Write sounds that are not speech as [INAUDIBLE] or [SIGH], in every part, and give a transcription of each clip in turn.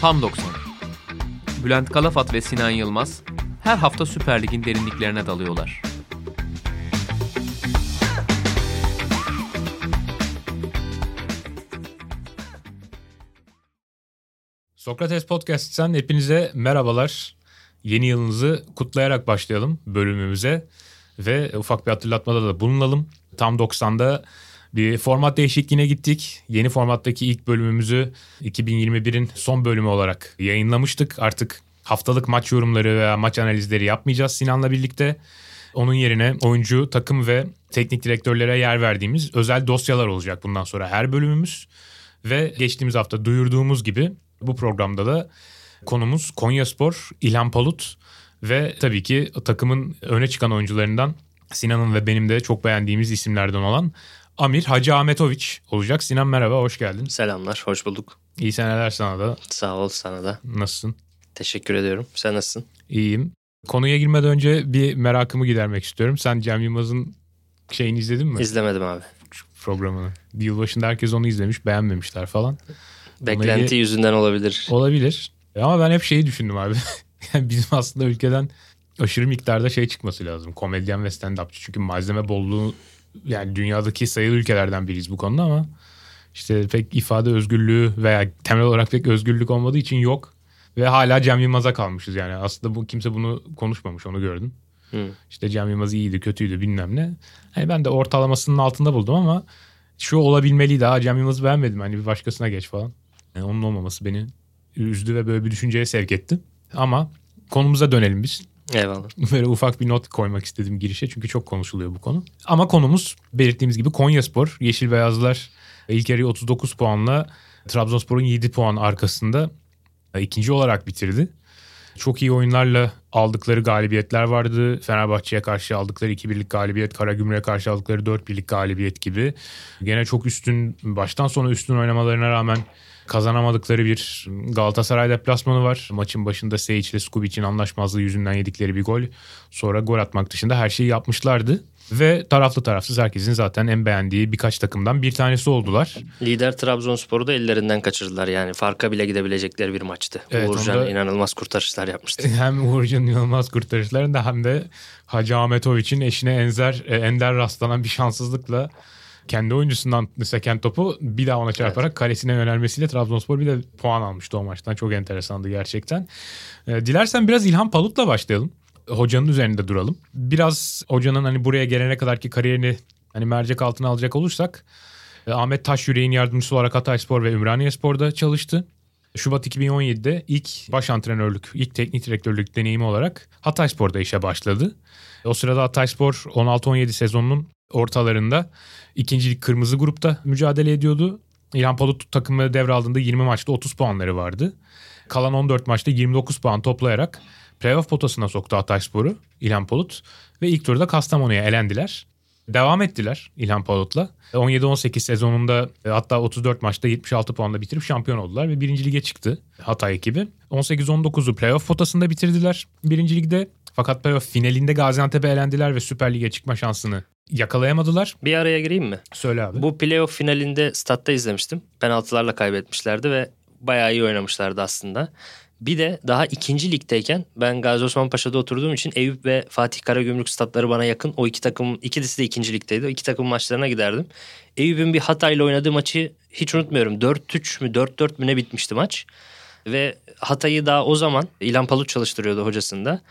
Tam 90. Bülent Kalafat ve Sinan Yılmaz her hafta Süper Lig'in derinliklerine dalıyorlar. Sokrates Podcast'ten hepinize merhabalar. Yeni yılınızı kutlayarak başlayalım bölümümüze ve ufak bir hatırlatmada da bulunalım. Tam 90'da bir format değişikliğine gittik. Yeni formattaki ilk bölümümüzü 2021'in son bölümü olarak yayınlamıştık. Artık haftalık maç yorumları veya maç analizleri yapmayacağız Sinan'la birlikte. Onun yerine oyuncu, takım ve teknik direktörlere yer verdiğimiz özel dosyalar olacak bundan sonra her bölümümüz. Ve geçtiğimiz hafta duyurduğumuz gibi bu programda da konumuz Konyaspor, İlhan Palut ve tabii ki takımın öne çıkan oyuncularından Sinan'ın ve benim de çok beğendiğimiz isimlerden olan Amir Hacı Ahmetoviç olacak. Sinan merhaba, hoş geldin. Selamlar, hoş bulduk. İyi seneler sana da. Sağ ol sana da. Nasılsın? Teşekkür ediyorum. Sen nasılsın? İyiyim. Konuya girmeden önce bir merakımı gidermek istiyorum. Sen Cem Yılmaz'ın şeyini izledin mi? İzlemedim abi. Programını. Yılbaşında herkes onu izlemiş, beğenmemişler falan. Beklenti ilgili... yüzünden olabilir. Olabilir. Ama ben hep şeyi düşündüm abi. [LAUGHS] yani bizim aslında ülkeden aşırı miktarda şey çıkması lazım. Komedyen ve stand-upçı. Çünkü malzeme bolluğu yani dünyadaki sayılı ülkelerden biriyiz bu konuda ama işte pek ifade özgürlüğü veya temel olarak pek özgürlük olmadığı için yok. Ve hala Cem Yılmaz'a kalmışız yani. Aslında bu kimse bunu konuşmamış onu gördüm. Hı. İşte Cem Yılmaz iyiydi kötüydü bilmem ne. Hani ben de ortalamasının altında buldum ama şu olabilmeliydi. Ha Cem Yılmaz'ı beğenmedim hani bir başkasına geç falan. Yani onun olmaması beni üzdü ve böyle bir düşünceye sevk etti. Ama konumuza dönelim biz. Eyvallah. [LAUGHS] Böyle ufak bir not koymak istedim girişe çünkü çok konuşuluyor bu konu. Ama konumuz belirttiğimiz gibi Konyaspor. Yeşil Beyazlılar ilk yarıyı 39 puanla Trabzonspor'un 7 puan arkasında ikinci olarak bitirdi. Çok iyi oyunlarla aldıkları galibiyetler vardı. Fenerbahçe'ye karşı aldıkları 2-1'lik galibiyet, Karagümrük'e karşı aldıkları 4-1'lik galibiyet gibi. Gene çok üstün, baştan sona üstün oynamalarına rağmen kazanamadıkları bir Galatasaray deplasmanı var. Maçın başında Seyic ile Skubic'in anlaşmazlığı yüzünden yedikleri bir gol. Sonra gol atmak dışında her şeyi yapmışlardı. Ve taraflı tarafsız herkesin zaten en beğendiği birkaç takımdan bir tanesi oldular. Lider Trabzonspor'u da ellerinden kaçırdılar yani. Farka bile gidebilecekleri bir maçtı. Evet, Uğurcan onda, inanılmaz kurtarışlar yapmıştı. [LAUGHS] Hem Uğurcan'ın inanılmaz kurtarışlarında hem de Hacı Ahmetoviç'in eşine enzer, e, ender rastlanan bir şanssızlıkla kendi oyuncusundan seken topu bir daha ona çarparak evet. kalesine yönelmesiyle Trabzonspor bir de puan almıştı o maçtan. Çok enteresandı gerçekten. E, dilersen biraz İlhan Palut'la başlayalım. Hocanın üzerinde duralım. Biraz hocanın hani buraya gelene kadarki kariyerini hani mercek altına alacak olursak e, Ahmet Taş Yüreğin yardımcısı olarak Hatayspor ve Ümraniyespor'da çalıştı. Şubat 2017'de ilk baş antrenörlük, ilk teknik direktörlük deneyimi olarak Hatayspor'da işe başladı. O sırada Hatayspor 16-17 sezonunun ortalarında ikincilik kırmızı grupta mücadele ediyordu. İlhan Palut takımı devraldığında 20 maçta 30 puanları vardı. Kalan 14 maçta 29 puan toplayarak playoff potasına soktu Hatayspor'u İlhan Palut ve ilk turda Kastamonu'ya elendiler. Devam ettiler İlhan Palut'la. 17-18 sezonunda e, hatta 34 maçta 76 puanla bitirip şampiyon oldular ve birinci lige çıktı Hatay ekibi. 18-19'u playoff potasında bitirdiler birinci ligde. Fakat playoff finalinde Gaziantep'e elendiler ve Süper Lig'e çıkma şansını yakalayamadılar. Bir araya gireyim mi? Söyle abi. Bu playoff finalinde statta izlemiştim. Penaltılarla kaybetmişlerdi ve bayağı iyi oynamışlardı aslında. Bir de daha ikinci ligdeyken ben Gazi Osman Paşa'da oturduğum için Eyüp ve Fatih Karagümrük statları bana yakın. O iki takım ikisi de ikinci ligdeydi. O iki takım maçlarına giderdim. Eyüp'ün bir Hatay'la oynadığı maçı hiç unutmuyorum. 4-3 mü 4-4 mü ne bitmişti maç. Ve Hatay'ı daha o zaman İlhan Palut çalıştırıyordu hocasında.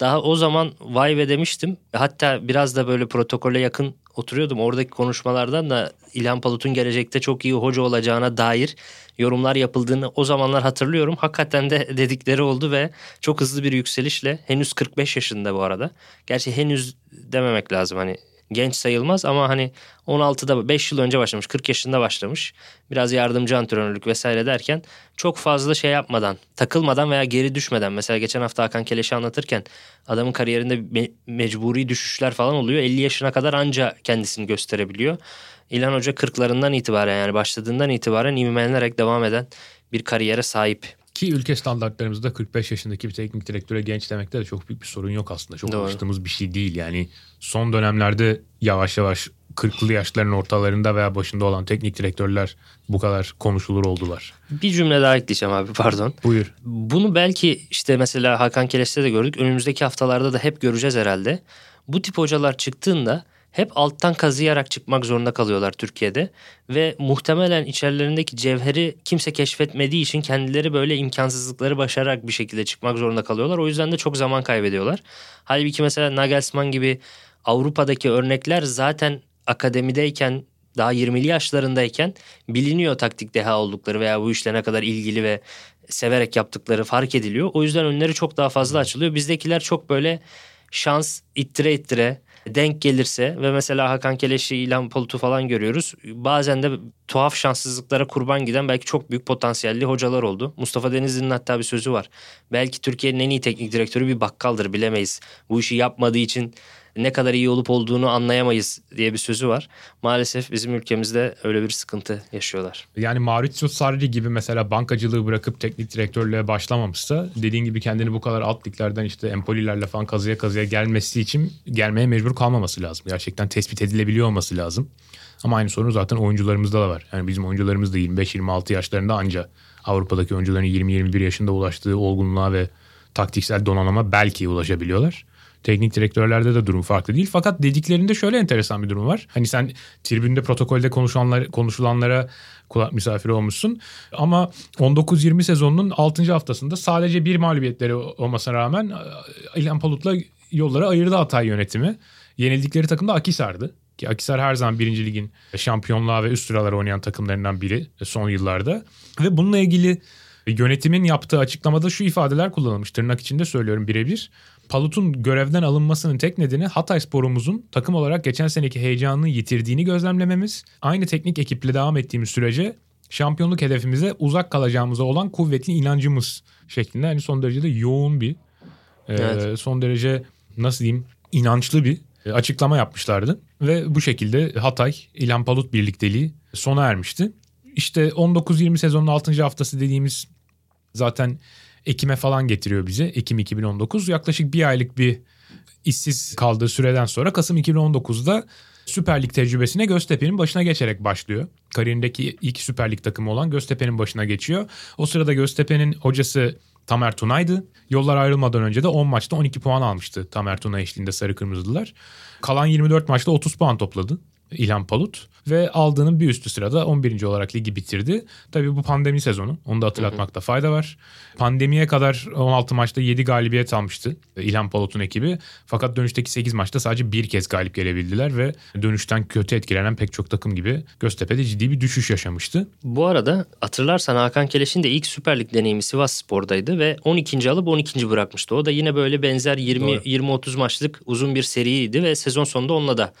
Daha o zaman vay ve demiştim. Hatta biraz da böyle protokole yakın oturuyordum. Oradaki konuşmalardan da İlhan Palut'un gelecekte çok iyi hoca olacağına dair yorumlar yapıldığını o zamanlar hatırlıyorum. Hakikaten de dedikleri oldu ve çok hızlı bir yükselişle henüz 45 yaşında bu arada. Gerçi henüz dememek lazım hani genç sayılmaz ama hani 16'da 5 yıl önce başlamış 40 yaşında başlamış biraz yardımcı antrenörlük vesaire derken çok fazla şey yapmadan takılmadan veya geri düşmeden mesela geçen hafta Hakan Keleş'i anlatırken adamın kariyerinde me- mecburi düşüşler falan oluyor 50 yaşına kadar anca kendisini gösterebiliyor. İlhan Hoca 40'larından itibaren yani başladığından itibaren ivmelenerek devam eden bir kariyere sahip Ki ülke standartlarımızda 45 yaşındaki bir teknik direktöre genç demekte de çok büyük bir sorun yok aslında. Çok Doğru. alıştığımız bir şey değil. Yani son dönemlerde yavaş yavaş 40'lı yaşların ortalarında veya başında olan teknik direktörler bu kadar konuşulur oldular. Bir cümle daha ekleyeceğim abi pardon. Buyur. Bunu belki işte mesela Hakan Keleş'te de gördük. Önümüzdeki haftalarda da hep göreceğiz herhalde. Bu tip hocalar çıktığında hep alttan kazıyarak çıkmak zorunda kalıyorlar Türkiye'de. Ve muhtemelen içerilerindeki cevheri kimse keşfetmediği için kendileri böyle imkansızlıkları başararak bir şekilde çıkmak zorunda kalıyorlar. O yüzden de çok zaman kaybediyorlar. Halbuki mesela Nagelsmann gibi Avrupa'daki örnekler zaten akademideyken daha 20'li yaşlarındayken biliniyor taktik deha oldukları veya bu işle ne kadar ilgili ve severek yaptıkları fark ediliyor. O yüzden önleri çok daha fazla açılıyor. Bizdekiler çok böyle şans ittire ittire denk gelirse ve mesela Hakan Keleş'i, İlhan Palut'u falan görüyoruz. Bazen de tuhaf şanssızlıklara kurban giden belki çok büyük potansiyelli hocalar oldu. Mustafa Denizli'nin hatta bir sözü var. Belki Türkiye'nin en iyi teknik direktörü bir bakkaldır bilemeyiz. Bu işi yapmadığı için ne kadar iyi olup olduğunu anlayamayız diye bir sözü var. Maalesef bizim ülkemizde öyle bir sıkıntı yaşıyorlar. Yani Maurizio Sarri gibi mesela bankacılığı bırakıp teknik direktörlüğe başlamamışsa dediğin gibi kendini bu kadar alt liglerden işte Empoli'lerle falan kazıya kazıya gelmesi için gelmeye mecbur kalmaması lazım. Gerçekten tespit edilebiliyor olması lazım. Ama aynı sorun zaten oyuncularımızda da var. Yani bizim oyuncularımız da 25-26 yaşlarında anca Avrupa'daki oyuncuların 20-21 yaşında ulaştığı olgunluğa ve taktiksel donanıma belki ulaşabiliyorlar. Teknik direktörlerde de durum farklı değil. Fakat dediklerinde şöyle enteresan bir durum var. Hani sen tribünde protokolde konuşanlar, konuşulanlara kulak misafiri olmuşsun. Ama 19-20 sezonunun 6. haftasında sadece bir mağlubiyetleri olmasına rağmen İlhan Palut'la yolları ayırdı Hatay yönetimi. Yenildikleri takım da Akisar'dı. Ki Akisar her zaman birinci ligin şampiyonluğa ve üst sıralara oynayan takımlarından biri son yıllarda. Ve bununla ilgili yönetimin yaptığı açıklamada şu ifadeler kullanılmış. Tırnak içinde söylüyorum birebir. Palut'un görevden alınmasının tek nedeni Hatay sporumuzun takım olarak geçen seneki heyecanını yitirdiğini gözlemlememiz. Aynı teknik ekiple devam ettiğimiz sürece şampiyonluk hedefimize uzak kalacağımıza olan kuvvetli inancımız şeklinde. Yani son derece de yoğun bir, evet. e, son derece nasıl diyeyim inançlı bir açıklama yapmışlardı. Ve bu şekilde Hatay İlhan Palut birlikteliği sona ermişti. İşte 19-20 sezonun 6. haftası dediğimiz zaten Ekim'e falan getiriyor bizi. Ekim 2019 yaklaşık bir aylık bir işsiz kaldığı süreden sonra Kasım 2019'da Süper Lig tecrübesine Göztepe'nin başına geçerek başlıyor. Kariyerindeki ilk Süper Lig takımı olan Göztepe'nin başına geçiyor. O sırada Göztepe'nin hocası Tamer Tuna'ydı. Yollar ayrılmadan önce de 10 maçta 12 puan almıştı Tamer Tuna eşliğinde Sarı Kırmızılılar. Kalan 24 maçta 30 puan topladı. İlhan Palut ve aldığının bir üstü sırada 11. olarak ligi bitirdi. Tabii bu pandemi sezonu. Onu da hatırlatmakta fayda var. Pandemiye kadar 16 maçta 7 galibiyet almıştı İlhan Palut'un ekibi. Fakat dönüşteki 8 maçta sadece bir kez galip gelebildiler ve dönüşten kötü etkilenen pek çok takım gibi Göztepe'de ciddi bir düşüş yaşamıştı. Bu arada hatırlarsan Hakan Keleş'in de ilk Süper Lig deneyimi Sivas Spor'daydı ve 12. alıp 12. bırakmıştı. O da yine böyle benzer 20-30 maçlık uzun bir seriydi ve sezon sonunda onunla da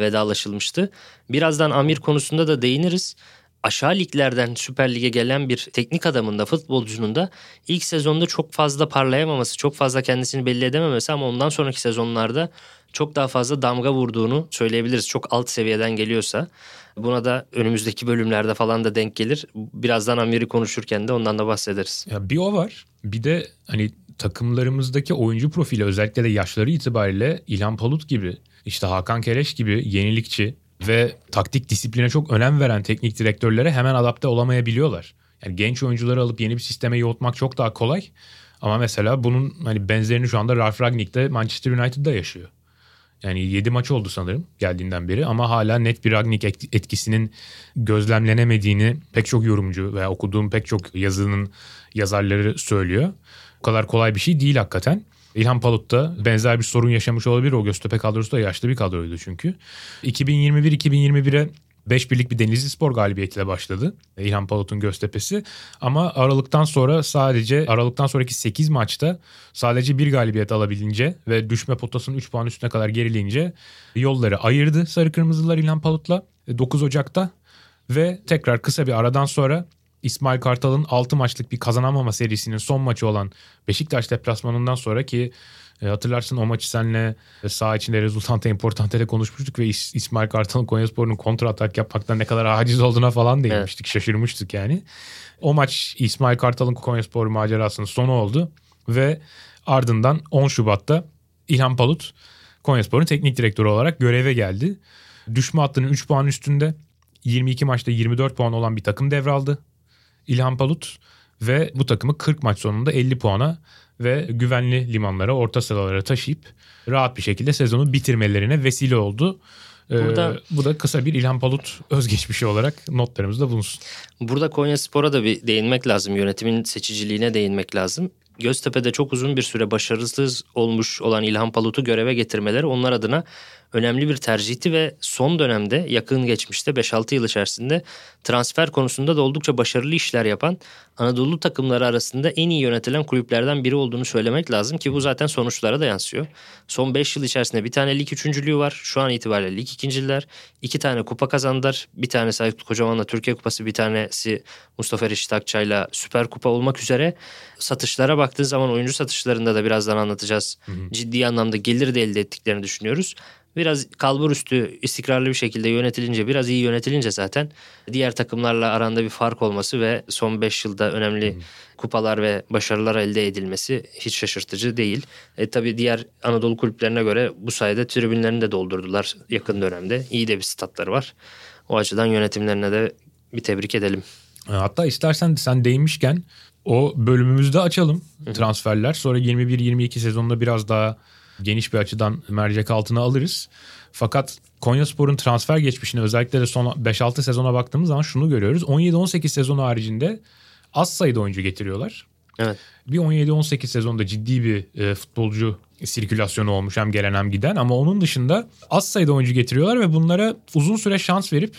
vedalaşılmıştı. Birazdan Amir konusunda da değiniriz. Aşağı liglerden Süper Lig'e gelen bir teknik adamın da futbolcunun da ilk sezonda çok fazla parlayamaması, çok fazla kendisini belli edememesi ama ondan sonraki sezonlarda çok daha fazla damga vurduğunu söyleyebiliriz. Çok alt seviyeden geliyorsa. Buna da önümüzdeki bölümlerde falan da denk gelir. Birazdan Amir'i konuşurken de ondan da bahsederiz. Ya bir o var. Bir de hani takımlarımızdaki oyuncu profili özellikle de yaşları itibariyle İlhan Palut gibi işte Hakan Keleş gibi yenilikçi ve taktik disipline çok önem veren teknik direktörlere hemen adapte olamayabiliyorlar. Yani genç oyuncuları alıp yeni bir sisteme yoğurtmak çok daha kolay. Ama mesela bunun hani benzerini şu anda Ralf Ragnick de Manchester United'da yaşıyor. Yani 7 maç oldu sanırım geldiğinden beri ama hala net bir Ragnick etkisinin gözlemlenemediğini pek çok yorumcu veya okuduğum pek çok yazının yazarları söylüyor. O kadar kolay bir şey değil hakikaten. İlhan Palut da benzer bir sorun yaşamış olabilir. O Göztepe kadrosu da yaşlı bir kadroydu çünkü. 2021-2021'e 5 birlik bir Denizli Spor galibiyetiyle başladı İlhan Palut'un Göztepe'si. Ama Aralık'tan sonra sadece Aralık'tan sonraki 8 maçta sadece bir galibiyet alabilince ve düşme potasının 3 puan üstüne kadar gerileyince yolları ayırdı Sarı Kırmızılar İlhan Palut'la 9 Ocak'ta ve tekrar kısa bir aradan sonra İsmail Kartal'ın 6 maçlık bir kazanamama serisinin son maçı olan Beşiktaş deplasmanından sonra ki E, hatırlarsın o maçı seninle sağ içinde rezultante importante konuşmuştuk ve İs- İsmail Kartal'ın Konyaspor'un kontra atak yapmaktan ne kadar aciz olduğuna falan değinmiştik. Evet. Şaşırmıştık yani. O maç İsmail Kartal'ın Konyaspor macerasının sonu oldu ve ardından 10 Şubat'ta İlhan Palut Konyaspor'un teknik direktörü olarak göreve geldi. Düşme hattının 3 puan üstünde 22 maçta 24 puan olan bir takım devraldı. İlhan Palut ve bu takımı 40 maç sonunda 50 puana ve güvenli limanlara, orta sıralara taşıyıp rahat bir şekilde sezonu bitirmelerine vesile oldu. Ee, burada, ee, bu da kısa bir İlhan Palut özgeçmişi olarak notlarımızda bulunsun. Burada Konya Spor'a da bir değinmek lazım. Yönetimin seçiciliğine değinmek lazım. Göztepe'de çok uzun bir süre başarısız olmuş olan İlhan Palut'u göreve getirmeleri onlar adına önemli bir tercihti ve son dönemde yakın geçmişte 5-6 yıl içerisinde transfer konusunda da oldukça başarılı işler yapan Anadolu takımları arasında en iyi yönetilen kulüplerden biri olduğunu söylemek lazım ki bu zaten sonuçlara da yansıyor. Son 5 yıl içerisinde bir tane lig üçüncülüğü var. Şu an itibariyle lig ikinciler. iki tane kupa kazandılar. Bir tanesi Aykut Kocaman'la Türkiye Kupası bir tanesi Mustafa Reşit Akçay'la Süper Kupa olmak üzere. Satışlara baktığın zaman oyuncu satışlarında da birazdan anlatacağız. Hı hı. Ciddi anlamda gelir de elde ettiklerini düşünüyoruz biraz kalbur üstü istikrarlı bir şekilde yönetilince biraz iyi yönetilince zaten diğer takımlarla aranda bir fark olması ve son 5 yılda önemli hmm. kupalar ve başarılar elde edilmesi hiç şaşırtıcı değil. E, tabii diğer Anadolu kulüplerine göre bu sayede tribünlerini de doldurdular yakın dönemde. İyi de bir statları var. O açıdan yönetimlerine de bir tebrik edelim. E, hatta istersen sen değinmişken o bölümümüzde açalım transferler. Sonra 21-22 sezonunda biraz daha geniş bir açıdan mercek altına alırız. Fakat Konyaspor'un transfer geçmişine özellikle de son 5-6 sezona baktığımız zaman şunu görüyoruz. 17-18 sezonu haricinde az sayıda oyuncu getiriyorlar. Evet. Bir 17-18 sezonda ciddi bir e, futbolcu sirkülasyonu olmuş hem gelen hem giden ama onun dışında az sayıda oyuncu getiriyorlar ve bunlara uzun süre şans verip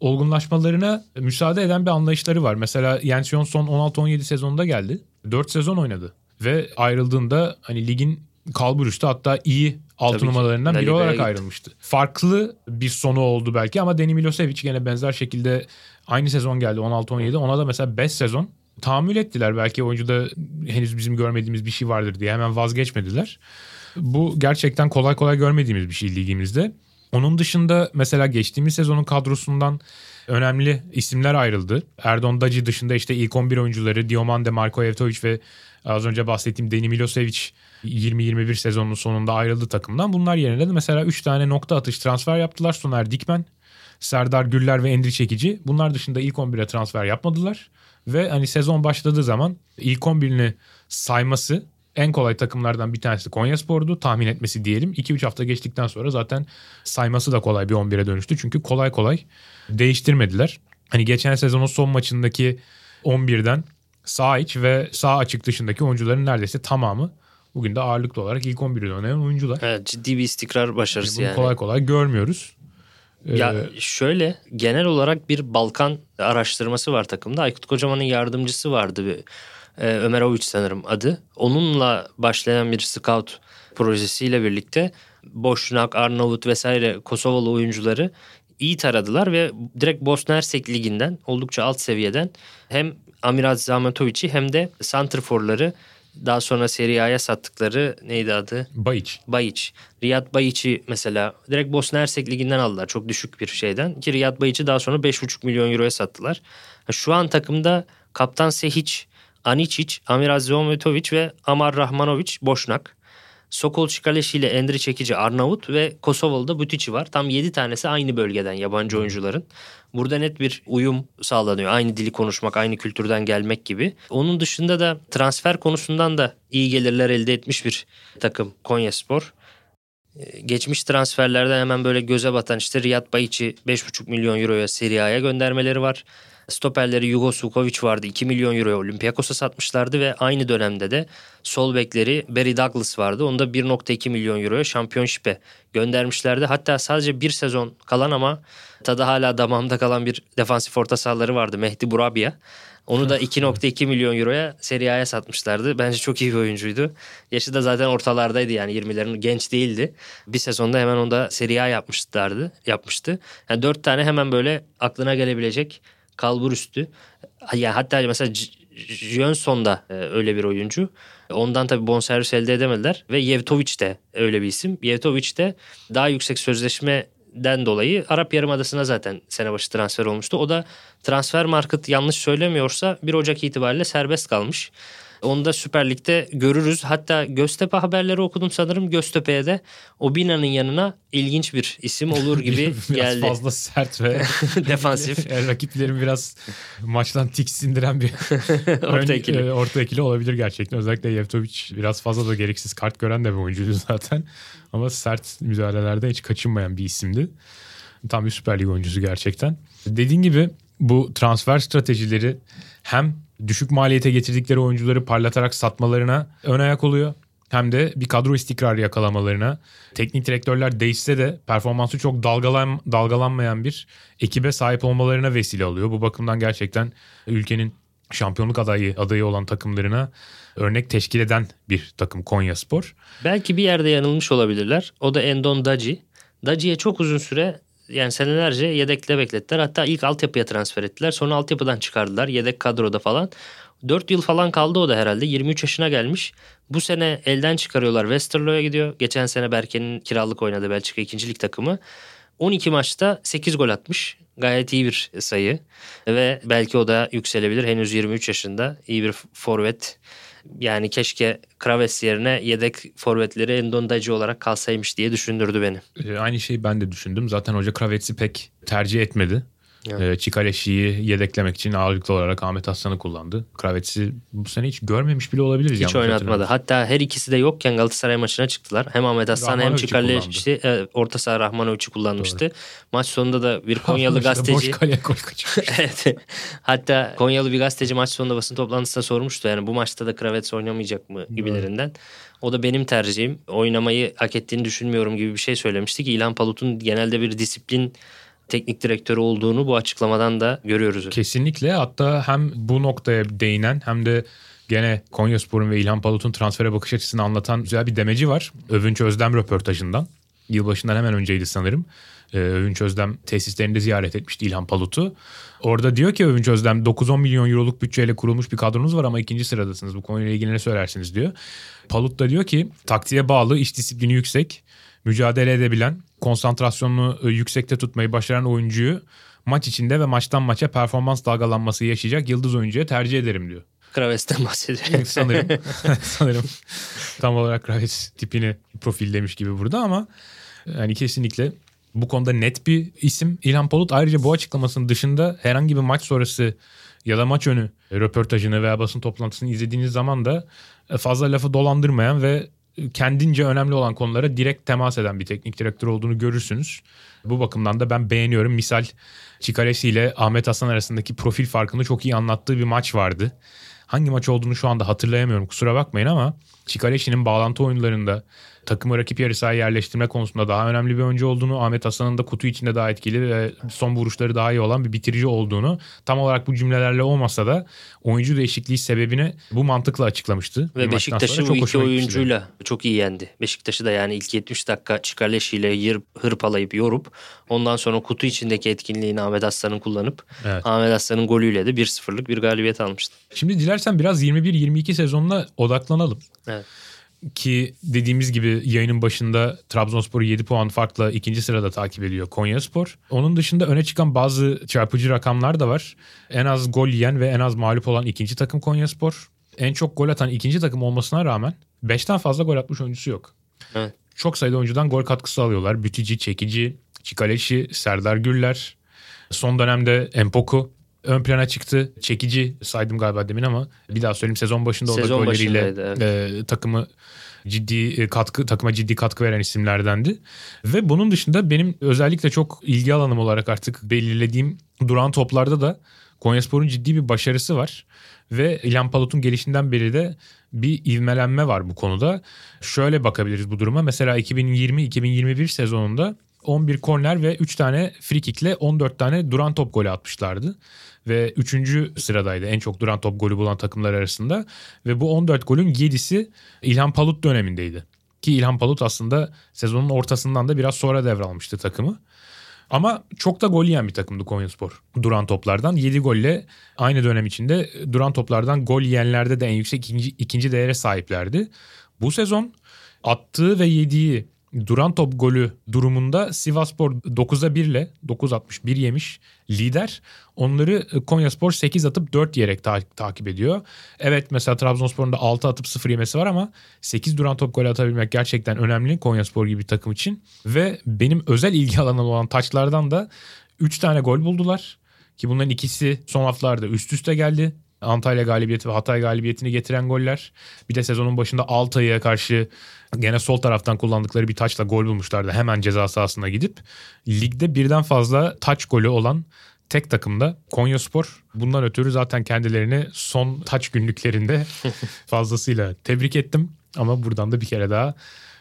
olgunlaşmalarına müsaade eden bir anlayışları var. Mesela Jens son 16-17 sezonunda geldi. 4 sezon oynadı ve ayrıldığında hani ligin kalburüstü hatta iyi altı numaralarından biri olarak gitti. ayrılmıştı. Farklı bir sonu oldu belki ama Deni Milosevic gene benzer şekilde aynı sezon geldi 16-17. Ona da mesela 5 sezon tahammül ettiler. Belki oyuncuda henüz bizim görmediğimiz bir şey vardır diye hemen vazgeçmediler. Bu gerçekten kolay kolay görmediğimiz bir şey ligimizde. Onun dışında mesela geçtiğimiz sezonun kadrosundan önemli isimler ayrıldı. Erdon Dacı dışında işte ilk 11 oyuncuları Diomande, Marko Evtovic ve az önce bahsettiğim Deni Milosevic 20-21 sezonun sonunda ayrıldı takımdan. Bunlar yerine de mesela 3 tane nokta atış transfer yaptılar. Soner Dikmen, Serdar Güller ve Endri Çekici. Bunlar dışında ilk 11'e transfer yapmadılar. Ve hani sezon başladığı zaman ilk 11'ini sayması en kolay takımlardan bir tanesi Konyaspor'du. Tahmin etmesi diyelim. 2-3 hafta geçtikten sonra zaten sayması da kolay bir 11'e dönüştü. Çünkü kolay kolay değiştirmediler. Hani geçen sezonun son maçındaki 11'den sağ iç ve sağ açık dışındaki oyuncuların neredeyse tamamı bugün de ağırlıklı olarak ilk 11'de oynayan oyuncular. Evet ciddi bir istikrar başarısı yani. Kolay kolay görmüyoruz. Ya ee, şöyle genel olarak bir Balkan araştırması var takımda. Aykut Kocaman'ın yardımcısı vardı bir e, Ömer Avuç sanırım adı. Onunla başlayan bir scout projesiyle birlikte Boşnak, Arnavut vesaire Kosovalı oyuncuları iyi taradılar ve direkt Bosna Hersek liginden oldukça alt seviyeden hem Amirat Zahmetovic'i hem de santrforları daha sonra Serie A'ya sattıkları neydi adı? Bayiç. Bayiç. Riyad Bayiç'i mesela direkt Bosna Hersek liginden aldılar çok düşük bir şeyden. Ki Riyad Bayiç'i daha sonra 5,5 milyon euroya sattılar. Şu an takımda Kaptan Sehiç, Aničić, Amir Zometovic ve Amar Rahmanovic Boşnak. Sokol Çikaleşi ile Endri Çekici Arnavut ve Kosovalı'da Butici var. Tam 7 tanesi aynı bölgeden yabancı oyuncuların. Burada net bir uyum sağlanıyor. Aynı dili konuşmak, aynı kültürden gelmek gibi. Onun dışında da transfer konusundan da iyi gelirler elde etmiş bir takım Konyaspor. Ee, geçmiş transferlerden hemen böyle göze batan işte Riyad Bayiç'i 5,5 milyon euroya Serie A'ya göndermeleri var. Stoperleri Yugo Sukovic vardı. 2 milyon euro Olympiakos'a satmışlardı ve aynı dönemde de sol bekleri Barry Douglas vardı. Onu da 1.2 milyon euroya şampiyonşipe göndermişlerdi. Hatta sadece bir sezon kalan ama tadı hala damağımda kalan bir defansif orta sahaları vardı. Mehdi Burabia. Onu da 2.2 milyon euroya Serie A'ya satmışlardı. Bence çok iyi bir oyuncuydu. Yaşı da zaten ortalardaydı yani 20'lerin genç değildi. Bir sezonda hemen onda Serie A yapmışlardı, yapmıştı. Yani dört tane hemen böyle aklına gelebilecek kalbur üstü. Yani hatta mesela Jönsson da e, öyle bir oyuncu. Ondan tabii bonservis elde edemediler ve Yevtovic de öyle bir isim. Yevtovic de daha yüksek sözleşmeden dolayı Arap Yarımadası'na zaten sene başı transfer olmuştu. O da transfer market yanlış söylemiyorsa 1 Ocak itibariyle serbest kalmış. Onu da Süper Lig'de görürüz. Hatta Göztepe haberleri okudum sanırım. Göztepe'ye de Obina'nın yanına ilginç bir isim olur gibi [LAUGHS] biraz geldi. fazla sert ve [LAUGHS] Defansif. Yani [LAUGHS] rakiplerin biraz maçtan tiksindiren bir Orta ikili. e, orta ikili olabilir gerçekten. Özellikle Yevtovic biraz fazla da gereksiz kart gören de bir oyuncuydu zaten. Ama sert müdahalelerde hiç kaçınmayan bir isimdi. Tam bir Süper Lig oyuncusu gerçekten. Dediğin gibi bu transfer stratejileri hem düşük maliyete getirdikleri oyuncuları parlatarak satmalarına ön ayak oluyor. Hem de bir kadro istikrarı yakalamalarına. Teknik direktörler değişse de performansı çok dalgalan, dalgalanmayan bir ekibe sahip olmalarına vesile oluyor. Bu bakımdan gerçekten ülkenin şampiyonluk adayı adayı olan takımlarına örnek teşkil eden bir takım Konya Spor. Belki bir yerde yanılmış olabilirler. O da Endon Daci. Daci'ye çok uzun süre yani senelerce yedekle beklettiler. Hatta ilk altyapıya transfer ettiler. Sonra altyapıdan çıkardılar. Yedek kadroda falan. 4 yıl falan kaldı o da herhalde. 23 yaşına gelmiş. Bu sene elden çıkarıyorlar. Westerlo'ya gidiyor. Geçen sene Berke'nin kiralık oynadı Belçika 2. lig takımı. 12 maçta 8 gol atmış. Gayet iyi bir sayı. Ve belki o da yükselebilir. Henüz 23 yaşında. İyi bir forvet. Yani keşke Kraves yerine yedek forvetleri Endondacı olarak kalsaymış diye düşündürdü beni. Ee, aynı şeyi ben de düşündüm. Zaten hoca Kravets'i pek tercih etmedi. Evet. Ee, Çikaleşi'yi yedeklemek için ağırlıklı olarak Ahmet Aslan'ı kullandı. Kravets'i bu sene hiç görmemiş bile olabiliriz. Hiç oynatmadı. Hatta her ikisi de yokken Galatasaray maçına çıktılar. Hem Ahmet Aslan hem Çikaleşi e, orta saha Rahmanovic'i kullanmıştı. Maç sonunda da bir Konyalı gazeteci Boş kaleye gol [LAUGHS] evet. Hatta Konyalı bir gazeteci maç sonunda basın toplantısında sormuştu. Yani bu maçta da Kravets oynamayacak mı gibilerinden. O da benim tercihim. Oynamayı hak ettiğini düşünmüyorum gibi bir şey söylemişti ki İlhan Palut'un genelde bir disiplin teknik direktörü olduğunu bu açıklamadan da görüyoruz. Kesinlikle hatta hem bu noktaya değinen hem de gene Konyaspor'un ve İlhan Palut'un transfere bakış açısını anlatan güzel bir demeci var. Övünç Özdem röportajından. Yılbaşından hemen önceydi sanırım. Ee, Övünç Özdem tesislerinde ziyaret etmişti İlhan Palut'u. Orada diyor ki Övünç Özdem 9-10 milyon euroluk bütçeyle kurulmuş bir kadronuz var ama ikinci sıradasınız. Bu konuyla ilgili ne söylersiniz diyor. Palut da diyor ki taktiğe bağlı, iş disiplini yüksek, mücadele edebilen, konsantrasyonunu e, yüksekte tutmayı başaran oyuncuyu maç içinde ve maçtan maça performans dalgalanması yaşayacak yıldız oyuncuya tercih ederim diyor. Kraves'ten bahsediyor. [LAUGHS] sanırım [LAUGHS] sanırım tam olarak Kravis tipini profillemiş gibi burada ama yani kesinlikle bu konuda net bir isim İlhan Polut. Ayrıca bu açıklamasının dışında herhangi bir maç sonrası ya da maç önü röportajını veya basın toplantısını izlediğiniz zaman da fazla lafı dolandırmayan ve kendince önemli olan konulara direkt temas eden bir teknik direktör olduğunu görürsünüz. Bu bakımdan da ben beğeniyorum. Misal Çikalesi ile Ahmet Hasan arasındaki profil farkını çok iyi anlattığı bir maç vardı. Hangi maç olduğunu şu anda hatırlayamıyorum kusura bakmayın ama Çikaleşi'nin bağlantı oyunlarında takımı rakip yarı sahaya yerleştirme konusunda daha önemli bir oyuncu olduğunu, Ahmet Hasan'ın da kutu içinde daha etkili ve son vuruşları daha iyi olan bir bitirici olduğunu tam olarak bu cümlelerle olmasa da oyuncu değişikliği sebebini bu mantıkla açıklamıştı. Ve Beşiktaş'ı bu iki hoşuma gitmişti. oyuncuyla çok iyi yendi. Beşiktaş'ı da yani ilk 70 dakika Çikaleşi'yle yır, hırpalayıp yorup ondan sonra kutu içindeki etkinliğini Ahmet Aslan'ın kullanıp Evet. Ahmet Aslan'ın golüyle de 1-0'lık bir galibiyet almıştı. Şimdi dilersen biraz 21-22 sezonuna odaklanalım. Evet. Ki dediğimiz gibi yayının başında Trabzonspor'u 7 puan farkla ikinci sırada takip ediyor Konyaspor. Onun dışında öne çıkan bazı çarpıcı rakamlar da var. En az gol yiyen ve en az mağlup olan ikinci takım Konyaspor. En çok gol atan ikinci takım olmasına rağmen 5'ten fazla gol atmış oyuncusu yok. Evet. Çok sayıda oyuncudan gol katkısı alıyorlar. Bütici, Çekici, Çikaleşi, Serdar Güller. Son dönemde Empoku ön plana çıktı. Çekici saydım galiba demin ama bir daha söyleyeyim sezon başında o da Sezon golleriyle başındaydı, e, takımı ciddi e, katkı takıma ciddi katkı veren isimlerdendi. Ve bunun dışında benim özellikle çok ilgi alanım olarak artık belirlediğim duran toplarda da Konyaspor'un ciddi bir başarısı var. Ve İlhan Palut'un gelişinden beri de bir ivmelenme var bu konuda. Şöyle bakabiliriz bu duruma. Mesela 2020-2021 sezonunda 11 korner ve 3 tane free kickle 14 tane duran top golü atmışlardı. Ve 3. sıradaydı en çok duran top golü bulan takımlar arasında. Ve bu 14 golün 7'si İlhan Palut dönemindeydi. Ki İlhan Palut aslında sezonun ortasından da biraz sonra devralmıştı takımı. Ama çok da gol yiyen bir takımdı Konyaspor duran toplardan. 7 golle aynı dönem içinde duran toplardan gol yiyenlerde de en yüksek ikinci, ikinci değere sahiplerdi. Bu sezon attığı ve yediği duran top golü durumunda Sivaspor 9'a 1 ile 9.61 yemiş lider. Onları Konyaspor 8 atıp 4 yiyerek ta- takip ediyor. Evet mesela Trabzonspor'un da 6 atıp 0 yemesi var ama 8 duran top golü atabilmek gerçekten önemli Konyaspor gibi bir takım için. Ve benim özel ilgi [LAUGHS] alanım olan taçlardan da 3 tane gol buldular. Ki bunların ikisi son haftalarda üst üste geldi. Antalya galibiyeti ve Hatay galibiyetini getiren goller. Bir de sezonun başında Altay'a karşı gene sol taraftan kullandıkları bir taçla gol bulmuşlardı. Hemen ceza sahasına gidip. Ligde birden fazla taç golü olan tek takımda Konyaspor. Bundan ötürü zaten kendilerini son taç günlüklerinde [LAUGHS] fazlasıyla tebrik ettim. Ama buradan da bir kere daha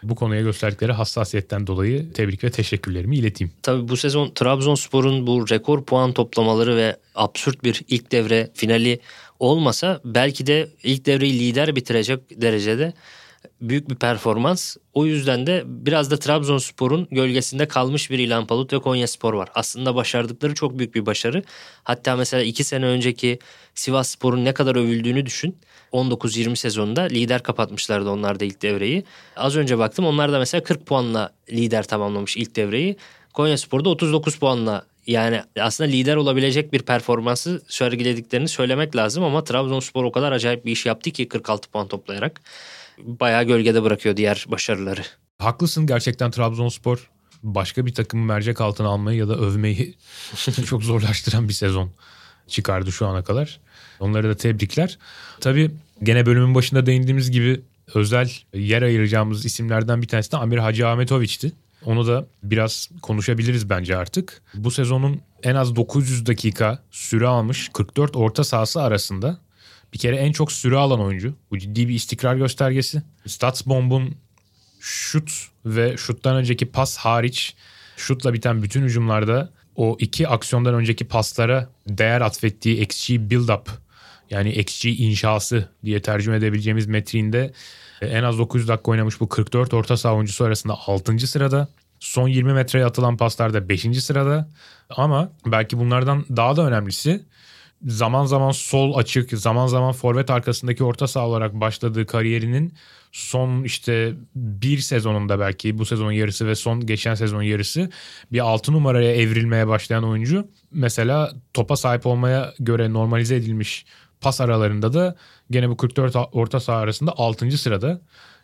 bu konuya gösterdikleri hassasiyetten dolayı tebrik ve teşekkürlerimi ileteyim. Tabii bu sezon Trabzonspor'un bu rekor puan toplamaları ve absürt bir ilk devre finali olmasa belki de ilk devreyi lider bitirecek derecede büyük bir performans. O yüzden de biraz da Trabzonspor'un gölgesinde kalmış bir İlhan Palut ve Konya Spor var. Aslında başardıkları çok büyük bir başarı. Hatta mesela iki sene önceki Sivas Spor'un ne kadar övüldüğünü düşün. 19-20 sezonunda lider kapatmışlardı onlar da ilk devreyi. Az önce baktım onlar da mesela 40 puanla lider tamamlamış ilk devreyi. Konya Spor'da 39 puanla yani aslında lider olabilecek bir performansı sergilediklerini söylemek lazım ama Trabzonspor o kadar acayip bir iş yaptı ki 46 puan toplayarak bayağı gölgede bırakıyor diğer başarıları. Haklısın gerçekten Trabzonspor başka bir takımı mercek altına almayı ya da övmeyi [LAUGHS] çok zorlaştıran bir sezon çıkardı şu ana kadar. Onları da tebrikler. Tabii gene bölümün başında değindiğimiz gibi özel yer ayıracağımız isimlerden bir tanesi de Amir Hacı Ahmetoviç'ti. Onu da biraz konuşabiliriz bence artık. Bu sezonun en az 900 dakika süre almış 44 orta sahası arasında bir kere en çok süre alan oyuncu. Bu ciddi bir istikrar göstergesi. Statsbomb'un şut ve şuttan önceki pas hariç şutla biten bütün hücumlarda o iki aksiyondan önceki paslara değer atfettiği XG build-up yani XG inşası diye tercüme edebileceğimiz metriğinde en az 900 dakika oynamış bu 44 orta saha oyuncusu arasında 6. sırada. Son 20 metreye atılan paslarda 5. sırada. Ama belki bunlardan daha da önemlisi zaman zaman sol açık, zaman zaman forvet arkasındaki orta saha olarak başladığı kariyerinin son işte bir sezonunda belki bu sezonun yarısı ve son geçen sezonun yarısı bir altı numaraya evrilmeye başlayan oyuncu. Mesela topa sahip olmaya göre normalize edilmiş pas aralarında da gene bu 44 orta saha arasında 6. sırada.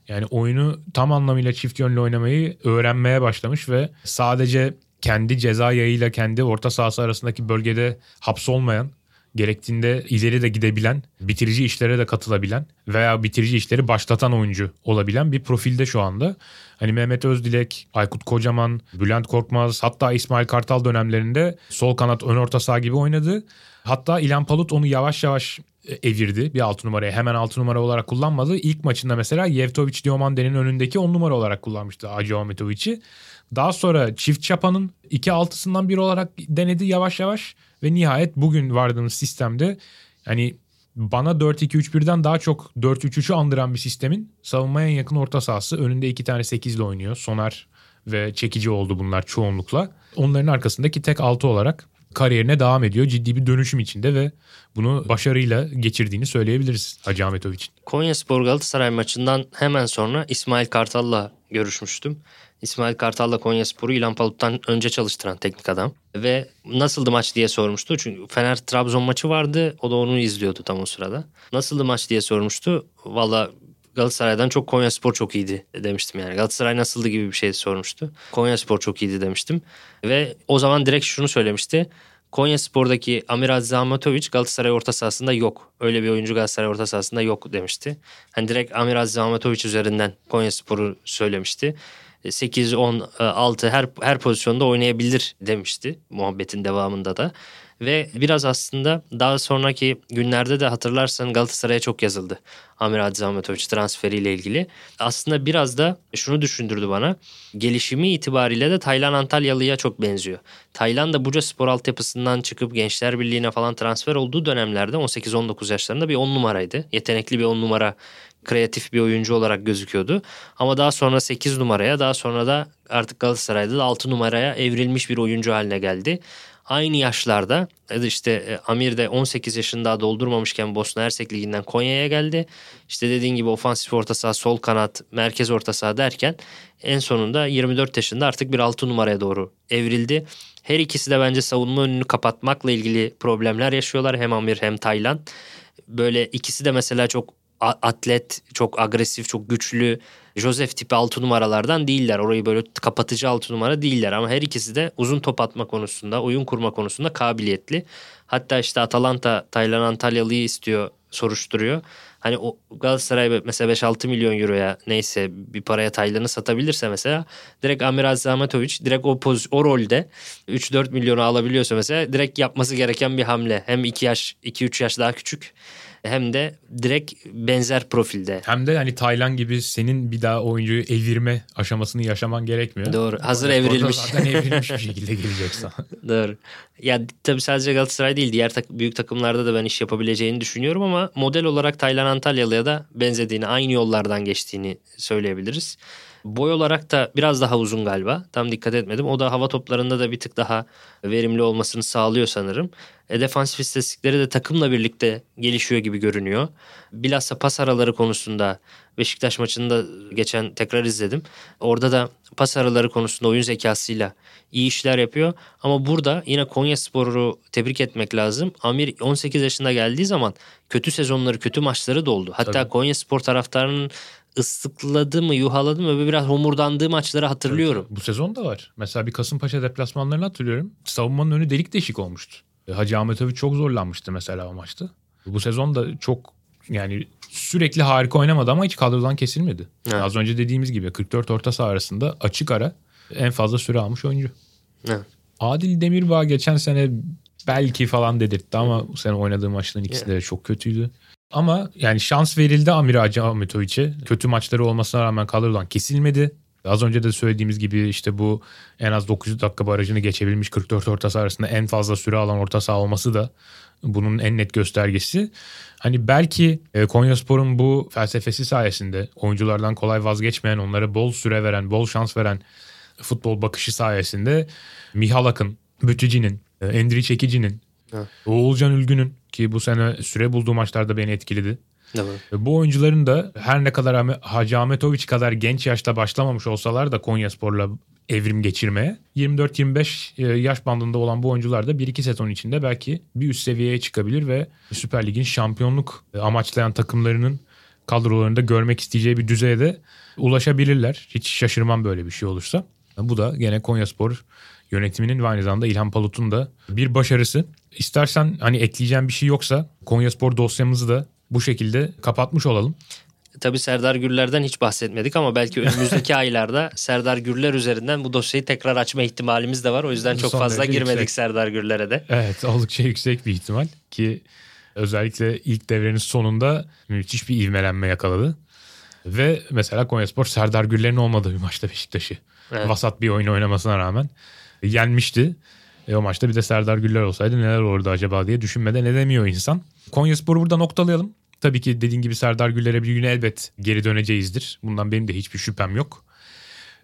Yani oyunu tam anlamıyla çift yönlü oynamayı öğrenmeye başlamış ve sadece kendi ceza yayıyla kendi orta sahası arasındaki bölgede hapsolmayan gerektiğinde ileri de gidebilen, bitirici işlere de katılabilen veya bitirici işleri başlatan oyuncu olabilen bir profilde şu anda. Hani Mehmet Özdilek, Aykut Kocaman, Bülent Korkmaz hatta İsmail Kartal dönemlerinde sol kanat ön orta saha gibi oynadı. Hatta İlhan Palut onu yavaş yavaş e, evirdi bir altı numaraya. Hemen altı numara olarak kullanmadı. İlk maçında mesela Yevtovic Diomande'nin önündeki on numara olarak kullanmıştı Acı Ahmetovic'i. Daha sonra çift çapanın iki altısından biri olarak denedi yavaş yavaş. Ve nihayet bugün vardığımız sistemde yani bana 4-2-3-1'den daha çok 4-3-3'ü andıran bir sistemin savunmaya en yakın orta sahası. Önünde iki tane 8 ile oynuyor. Soner ve çekici oldu bunlar çoğunlukla. Onların arkasındaki tek 6 olarak kariyerine devam ediyor. Ciddi bir dönüşüm içinde ve bunu başarıyla geçirdiğini söyleyebiliriz Hacı Ahmetoviç'in. Konya Spor Galatasaray maçından hemen sonra İsmail Kartal'la görüşmüştüm. İsmail Kartal'la Konya Sporu İlhan Palut'tan önce çalıştıran teknik adam. Ve nasıldı maç diye sormuştu. Çünkü Fener Trabzon maçı vardı. O da onu izliyordu tam o sırada. Nasıldı maç diye sormuştu. Valla Galatasaray'dan çok Konya Spor çok iyiydi demiştim yani. Galatasaray nasıldı gibi bir şey sormuştu. Konya Spor çok iyiydi demiştim. Ve o zaman direkt şunu söylemişti. Konya Spor'daki Amir Aziz Ahmetoviç Galatasaray orta sahasında yok. Öyle bir oyuncu Galatasaray orta sahasında yok demişti. Hani direkt Amir Aziz Ahmetoviç üzerinden Konya Spor'u söylemişti. 8, 10, 6 her, her pozisyonda oynayabilir demişti muhabbetin devamında da. Ve biraz aslında daha sonraki günlerde de hatırlarsan Galatasaray'a çok yazıldı. Amir Adzahmetovic transferiyle ilgili. Aslında biraz da şunu düşündürdü bana. Gelişimi itibariyle de Taylan Antalyalı'ya çok benziyor. Taylan da Buca Spor altyapısından çıkıp Gençler Birliği'ne falan transfer olduğu dönemlerde 18-19 yaşlarında bir 10 numaraydı. Yetenekli bir 10 numara kreatif bir oyuncu olarak gözüküyordu. Ama daha sonra 8 numaraya daha sonra da artık Galatasaray'da da 6 numaraya evrilmiş bir oyuncu haline geldi. Aynı yaşlarda işte e, Amir de 18 yaşında doldurmamışken Bosna Hersek Ligi'nden Konya'ya geldi. İşte dediğin gibi ofansif orta saha, sol kanat, merkez orta saha derken en sonunda 24 yaşında artık bir 6 numaraya doğru evrildi. Her ikisi de bence savunma önünü kapatmakla ilgili problemler yaşıyorlar. Hem Amir hem Taylan. Böyle ikisi de mesela çok atlet, çok agresif, çok güçlü Joseph tipi 6 numaralardan değiller. Orayı böyle kapatıcı 6 numara değiller ama her ikisi de uzun top atma konusunda, oyun kurma konusunda kabiliyetli. Hatta işte Atalanta Taylan Antalyalı'yı istiyor, soruşturuyor. Hani o Galatasaray mesela 5-6 milyon euroya neyse bir paraya Taylan'ı satabilirse mesela direkt Amiral Zahmetovic direkt o poz, o rolde 3-4 milyonu alabiliyorsa mesela direkt yapması gereken bir hamle. Hem 2 yaş 2-3 yaş daha küçük hem de direkt benzer profilde. Hem de hani Taylan gibi senin bir daha oyuncuyu evirme aşamasını yaşaman gerekmiyor. Doğru. Hazır Orada evrilmiş. Zaten evrilmiş bir [LAUGHS] şekilde geleceksin. Doğru. Ya tabii sadece Galatasaray değil diğer tak- büyük takımlarda da ben iş yapabileceğini düşünüyorum ama model olarak Taylan Antalyalı'ya da benzediğini, aynı yollardan geçtiğini söyleyebiliriz. Boy olarak da biraz daha uzun galiba. Tam dikkat etmedim. O da hava toplarında da bir tık daha verimli olmasını sağlıyor sanırım. E, defansif istatistikleri de takımla birlikte gelişiyor gibi görünüyor. Bilhassa pas araları konusunda Beşiktaş maçında geçen tekrar izledim. Orada da pas araları konusunda oyun zekasıyla iyi işler yapıyor. Ama burada yine Konya Spor'u tebrik etmek lazım. Amir 18 yaşında geldiği zaman kötü sezonları, kötü maçları da oldu. Hatta Tabii. Konya Spor taraftarının ıslıkladı mı yuhaladı mı ve biraz homurdandığı maçları hatırlıyorum. Evet, bu sezon da var. Mesela bir Kasımpaşa deplasmanlarını hatırlıyorum. Savunmanın önü delik deşik olmuştu. E, Hacı Ahmetoviç çok zorlanmıştı mesela o maçta. Bu sezon da çok yani sürekli harika oynamadı ama hiç kadrodan kesilmedi. Evet. Az önce dediğimiz gibi 44 orta saha arasında açık ara en fazla süre almış oyuncu. Evet. Adil Demirbağ geçen sene belki falan dedirtti ama bu sene oynadığı maçların ikisi de çok kötüydü. Ama yani şans verildi Amir Hacı Ahmetoviç'e. Kötü maçları olmasına rağmen kadrodan kesilmedi. Az önce de söylediğimiz gibi işte bu en az 900 dakika barajını geçebilmiş 44 orta saha arasında en fazla süre alan orta saha olması da bunun en net göstergesi. Hani belki e, Konyaspor'un bu felsefesi sayesinde oyunculardan kolay vazgeçmeyen, onlara bol süre veren, bol şans veren futbol bakışı sayesinde Mihalak'ın, Bütüci'nin, e, Endri Çekici'nin, evet. Oğulcan Ülgün'ün ki bu sene süre bulduğu maçlarda beni etkiledi. Evet. Bu oyuncuların da her ne kadar Hacı Ahmetoviç kadar genç yaşta başlamamış olsalar da Konya Spor'la evrim geçirmeye 24-25 e, yaş bandında olan bu oyuncular da 1-2 sezon içinde belki bir üst seviyeye çıkabilir ve Süper Lig'in şampiyonluk e, amaçlayan takımlarının kadrolarında görmek isteyeceği bir düzeye de ulaşabilirler. Hiç şaşırmam böyle bir şey olursa. Bu da gene Konya Spor yönetiminin ve aynı zamanda İlhan Palut'un da bir başarısı. İstersen hani ekleyeceğim bir şey yoksa Konya Spor dosyamızı da bu şekilde kapatmış olalım. Tabii Serdar Gürler'den hiç bahsetmedik ama belki önümüzdeki [LAUGHS] aylarda Serdar Gürler üzerinden bu dosyayı tekrar açma ihtimalimiz de var. O yüzden çok Son fazla girmedik yüksek. Serdar Gürler'e de. Evet oldukça yüksek bir ihtimal ki özellikle ilk devrenin sonunda müthiş bir ivmelenme yakaladı. Ve mesela Konyaspor Serdar Gürler'in olmadığı bir maçta Beşiktaş'ı evet. vasat bir oyun oynamasına rağmen yenmişti. E o maçta bir de Serdar Güller olsaydı neler olurdu acaba diye düşünmeden edemiyor insan. Konyaspor'u burada noktalayalım. Tabii ki dediğin gibi Serdar Güller'e bir gün elbet geri döneceğizdir. Bundan benim de hiçbir şüphem yok.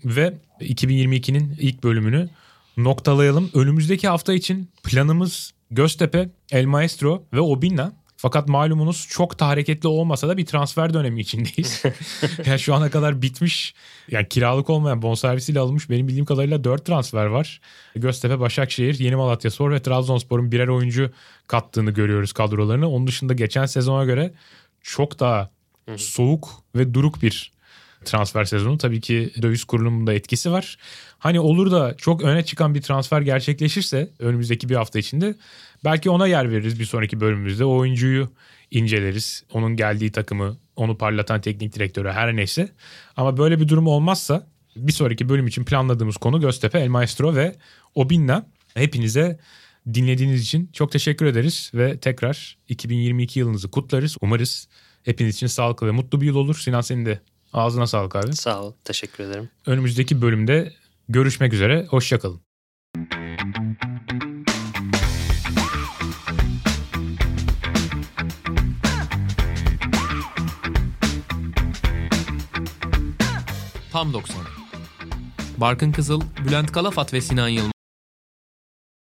Ve 2022'nin ilk bölümünü noktalayalım. Önümüzdeki hafta için planımız Göztepe, El Maestro ve Obinna. Fakat malumunuz çok da hareketli olmasa da bir transfer dönemi içindeyiz. [LAUGHS] yani şu ana kadar bitmiş yani kiralık olmayan bonservisiyle alınmış benim bildiğim kadarıyla 4 transfer var. Göztepe, Başakşehir, Yeni Malatya Spor ve Trabzonspor'un birer oyuncu kattığını görüyoruz kadrolarını. Onun dışında geçen sezona göre çok daha soğuk ve duruk bir transfer sezonu. Tabii ki döviz kurulumunun da etkisi var. Hani olur da çok öne çıkan bir transfer gerçekleşirse önümüzdeki bir hafta içinde belki ona yer veririz bir sonraki bölümümüzde. O oyuncuyu inceleriz. Onun geldiği takımı, onu parlatan teknik direktörü her neyse. Ama böyle bir durum olmazsa bir sonraki bölüm için planladığımız konu Göztepe, El Maestro ve Obinna. Hepinize dinlediğiniz için çok teşekkür ederiz ve tekrar 2022 yılınızı kutlarız. Umarız Hepiniz için sağlıklı ve mutlu bir yıl olur. Sinan senin de ağzına sağlık abi. Sağ ol. Teşekkür ederim. Önümüzdeki bölümde görüşmek üzere. Hoşçakalın. Tam 90. Barkın Kızıl, Bülent Kalafat ve Sinan Yılmaz